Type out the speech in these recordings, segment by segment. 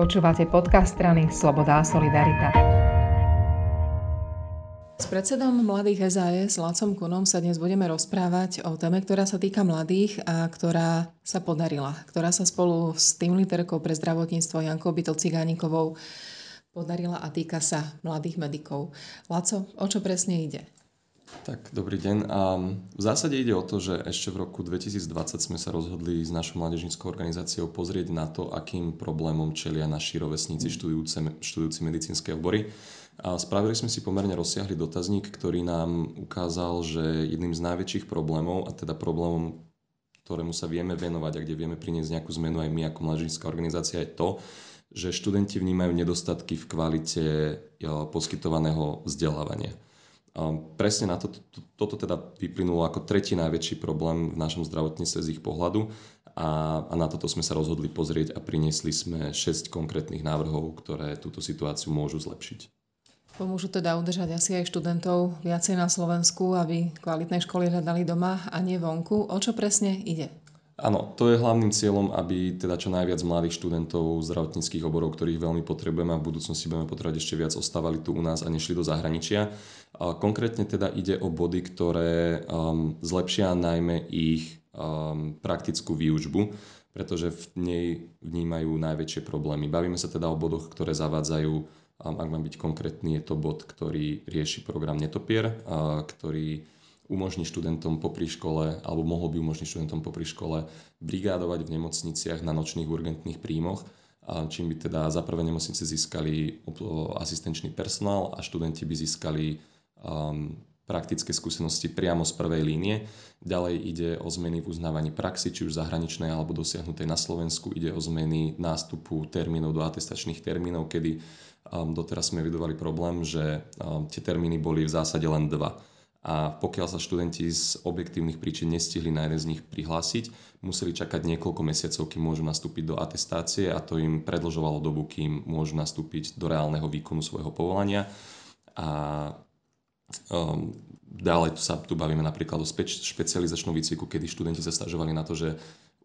Počúvate podcast strany Sloboda a Solidarita. S predsedom mladých SAS Lacom Kunom sa dnes budeme rozprávať o téme, ktorá sa týka mladých a ktorá sa podarila. Ktorá sa spolu s tým literkou pre zdravotníctvo Jankou Byto Cigánikovou podarila a týka sa mladých medikov. Laco, o čo presne ide? Tak, dobrý deň. A v zásade ide o to, že ešte v roku 2020 sme sa rozhodli s našou mládežníckou organizáciou pozrieť na to, akým problémom čelia naši rovesníci študujúci medicínske obory. A spravili sme si pomerne rozsiahly dotazník, ktorý nám ukázal, že jedným z najväčších problémov, a teda problémom, ktorému sa vieme venovať a kde vieme priniesť nejakú zmenu aj my ako mládežnícka organizácia, je to, že študenti vnímajú nedostatky v kvalite poskytovaného vzdelávania. Presne na to, to, toto teda vyplynulo ako tretí najväčší problém v našom zdravotníctve z ich pohľadu a, a na toto sme sa rozhodli pozrieť a priniesli sme 6 konkrétnych návrhov, ktoré túto situáciu môžu zlepšiť. Pomôžu teda udržať asi aj študentov viacej na Slovensku, aby kvalitné školy hľadali doma a nie vonku. O čo presne ide? Áno, to je hlavným cieľom, aby teda čo najviac mladých študentov zdravotníckých oborov, ktorých veľmi potrebujeme a v budúcnosti budeme potrebovať ešte viac, ostávali tu u nás a nešli do zahraničia. Konkrétne teda ide o body, ktoré um, zlepšia najmä ich um, praktickú výučbu, pretože v nej vnímajú najväčšie problémy. Bavíme sa teda o bodoch, ktoré zavádzajú, um, ak mám byť konkrétny, je to bod, ktorý rieši program Netopier, uh, ktorý umožní študentom popri škole, alebo mohol by umožniť študentom popri škole brigádovať v nemocniciach na nočných urgentných príjmoch, čím by teda za prvé nemocnice získali asistenčný personál a študenti by získali um, praktické skúsenosti priamo z prvej línie. Ďalej ide o zmeny v uznávaní praxi, či už zahraničnej alebo dosiahnutej na Slovensku. Ide o zmeny nástupu termínov do atestačných termínov, kedy um, doteraz sme vidovali problém, že um, tie termíny boli v zásade len dva a pokiaľ sa študenti z objektívnych príčin nestihli na jeden z nich prihlásiť, museli čakať niekoľko mesiacov, kým môžu nastúpiť do atestácie a to im predlžovalo dobu, kým môžu nastúpiť do reálneho výkonu svojho povolania. A um, ďalej sa tu bavíme napríklad o špe- špecializačnom výcviku, kedy študenti sa stažovali na to, že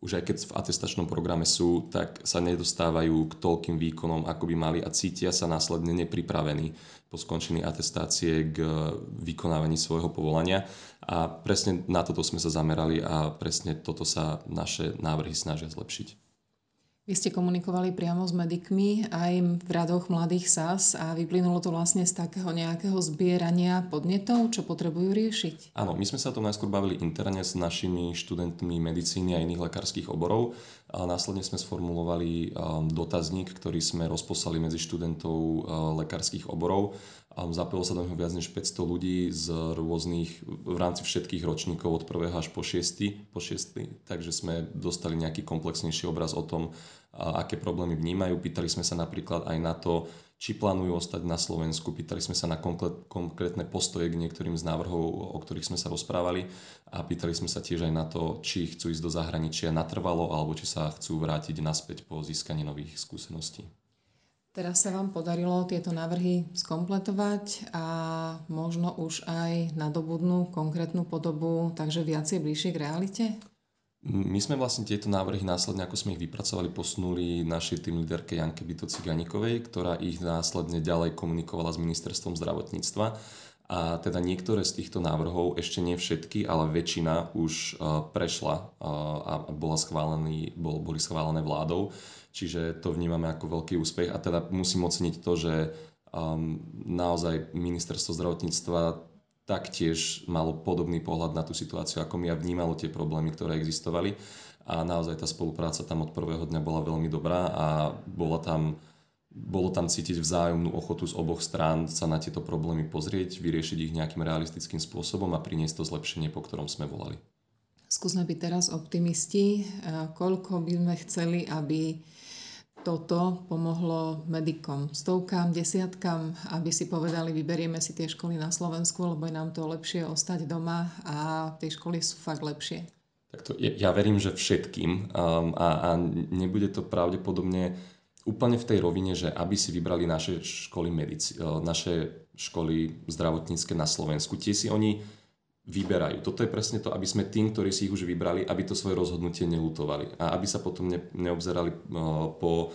už aj keď v atestačnom programe sú, tak sa nedostávajú k toľkým výkonom, ako by mali a cítia sa následne nepripravení po skončení atestácie k vykonávaní svojho povolania. A presne na toto sme sa zamerali a presne toto sa naše návrhy snažia zlepšiť. Vy ste komunikovali priamo s medikmi aj v radoch mladých SAS a vyplynulo to vlastne z takého nejakého zbierania podnetov, čo potrebujú riešiť? Áno, my sme sa o najskôr bavili interne s našimi študentmi medicíny a iných lekárskych oborov. A následne sme sformulovali dotazník, ktorý sme rozposlali medzi študentov lekárskych oborov. Zapojilo sa do neho viac než 500 ľudí z rôznych, v rámci všetkých ročníkov od 1. až po 6. Po 6. Takže sme dostali nejaký komplexnejší obraz o tom, aké problémy vnímajú. Pýtali sme sa napríklad aj na to, či plánujú ostať na Slovensku. Pýtali sme sa na konkrétne postoje k niektorým z návrhov, o ktorých sme sa rozprávali a pýtali sme sa tiež aj na to, či chcú ísť do zahraničia natrvalo alebo či sa chcú vrátiť naspäť po získaní nových skúseností. Teraz sa vám podarilo tieto návrhy skompletovať a možno už aj nadobudnú konkrétnu podobu, takže viacej bližšie k realite? My sme vlastne tieto návrhy následne, ako sme ich vypracovali, posunuli našej tým líderke Janke Byto Ciganíkovej, ktorá ich následne ďalej komunikovala s ministerstvom zdravotníctva. A teda niektoré z týchto návrhov, ešte nie všetky, ale väčšina už uh, prešla uh, a bola schválený, bol, boli schválené vládou. Čiže to vnímame ako veľký úspech. A teda musím oceniť to, že um, naozaj ministerstvo zdravotníctva taktiež malo podobný pohľad na tú situáciu ako my a vnímalo tie problémy, ktoré existovali. A naozaj tá spolupráca tam od prvého dňa bola veľmi dobrá a bola tam, bolo tam cítiť vzájomnú ochotu z oboch strán sa na tieto problémy pozrieť, vyriešiť ich nejakým realistickým spôsobom a priniesť to zlepšenie, po ktorom sme volali. Skúsme byť teraz optimisti. Koľko by sme chceli, aby toto pomohlo medikom, stovkám, desiatkám, aby si povedali, vyberieme si tie školy na Slovensku, lebo je nám to lepšie ostať doma a tie školy sú fakt lepšie. Tak to, ja verím, že všetkým um, a, a nebude to pravdepodobne úplne v tej rovine, že aby si vybrali naše školy, medici, uh, naše školy zdravotnícke na Slovensku. Tie si oni vyberajú. Toto je presne to, aby sme tým, ktorí si ich už vybrali, aby to svoje rozhodnutie nelutovali a aby sa potom ne, neobzerali uh, po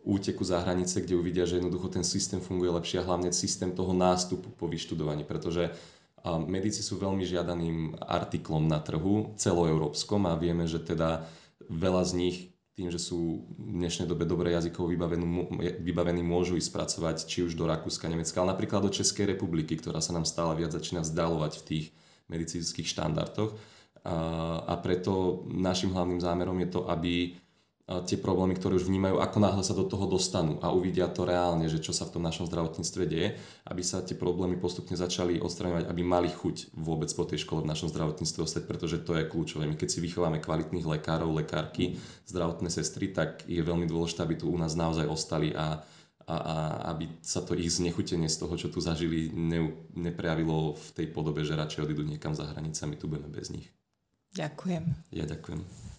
úteku za hranice, kde uvidia, že jednoducho ten systém funguje lepšie a hlavne systém toho nástupu po vyštudovaní, pretože medici sú veľmi žiadaným artiklom na trhu celoeurópskom a vieme, že teda veľa z nich tým, že sú v dnešnej dobe dobre jazykovo vybavení, môžu ísť pracovať či už do Rakúska, Nemecka, ale napríklad do Českej republiky, ktorá sa nám stále viac začína vzdalovať v tých medicínskych štandardoch. A preto našim hlavným zámerom je to, aby tie problémy, ktoré už vnímajú, ako náhle sa do toho dostanú a uvidia to reálne, že čo sa v tom našom zdravotníctve deje, aby sa tie problémy postupne začali odstraňovať, aby mali chuť vôbec po tej škole v našom zdravotníctve ostať, pretože to je kľúčové. My keď si vychováme kvalitných lekárov, lekárky, zdravotné sestry, tak je veľmi dôležité, aby tu u nás naozaj ostali a, a, a aby sa to ich znechutenie z toho, čo tu zažili, ne, neprejavilo v tej podobe, že radšej odídu niekam za hranicami, tu budeme bez nich. Ďakujem. Ja ďakujem.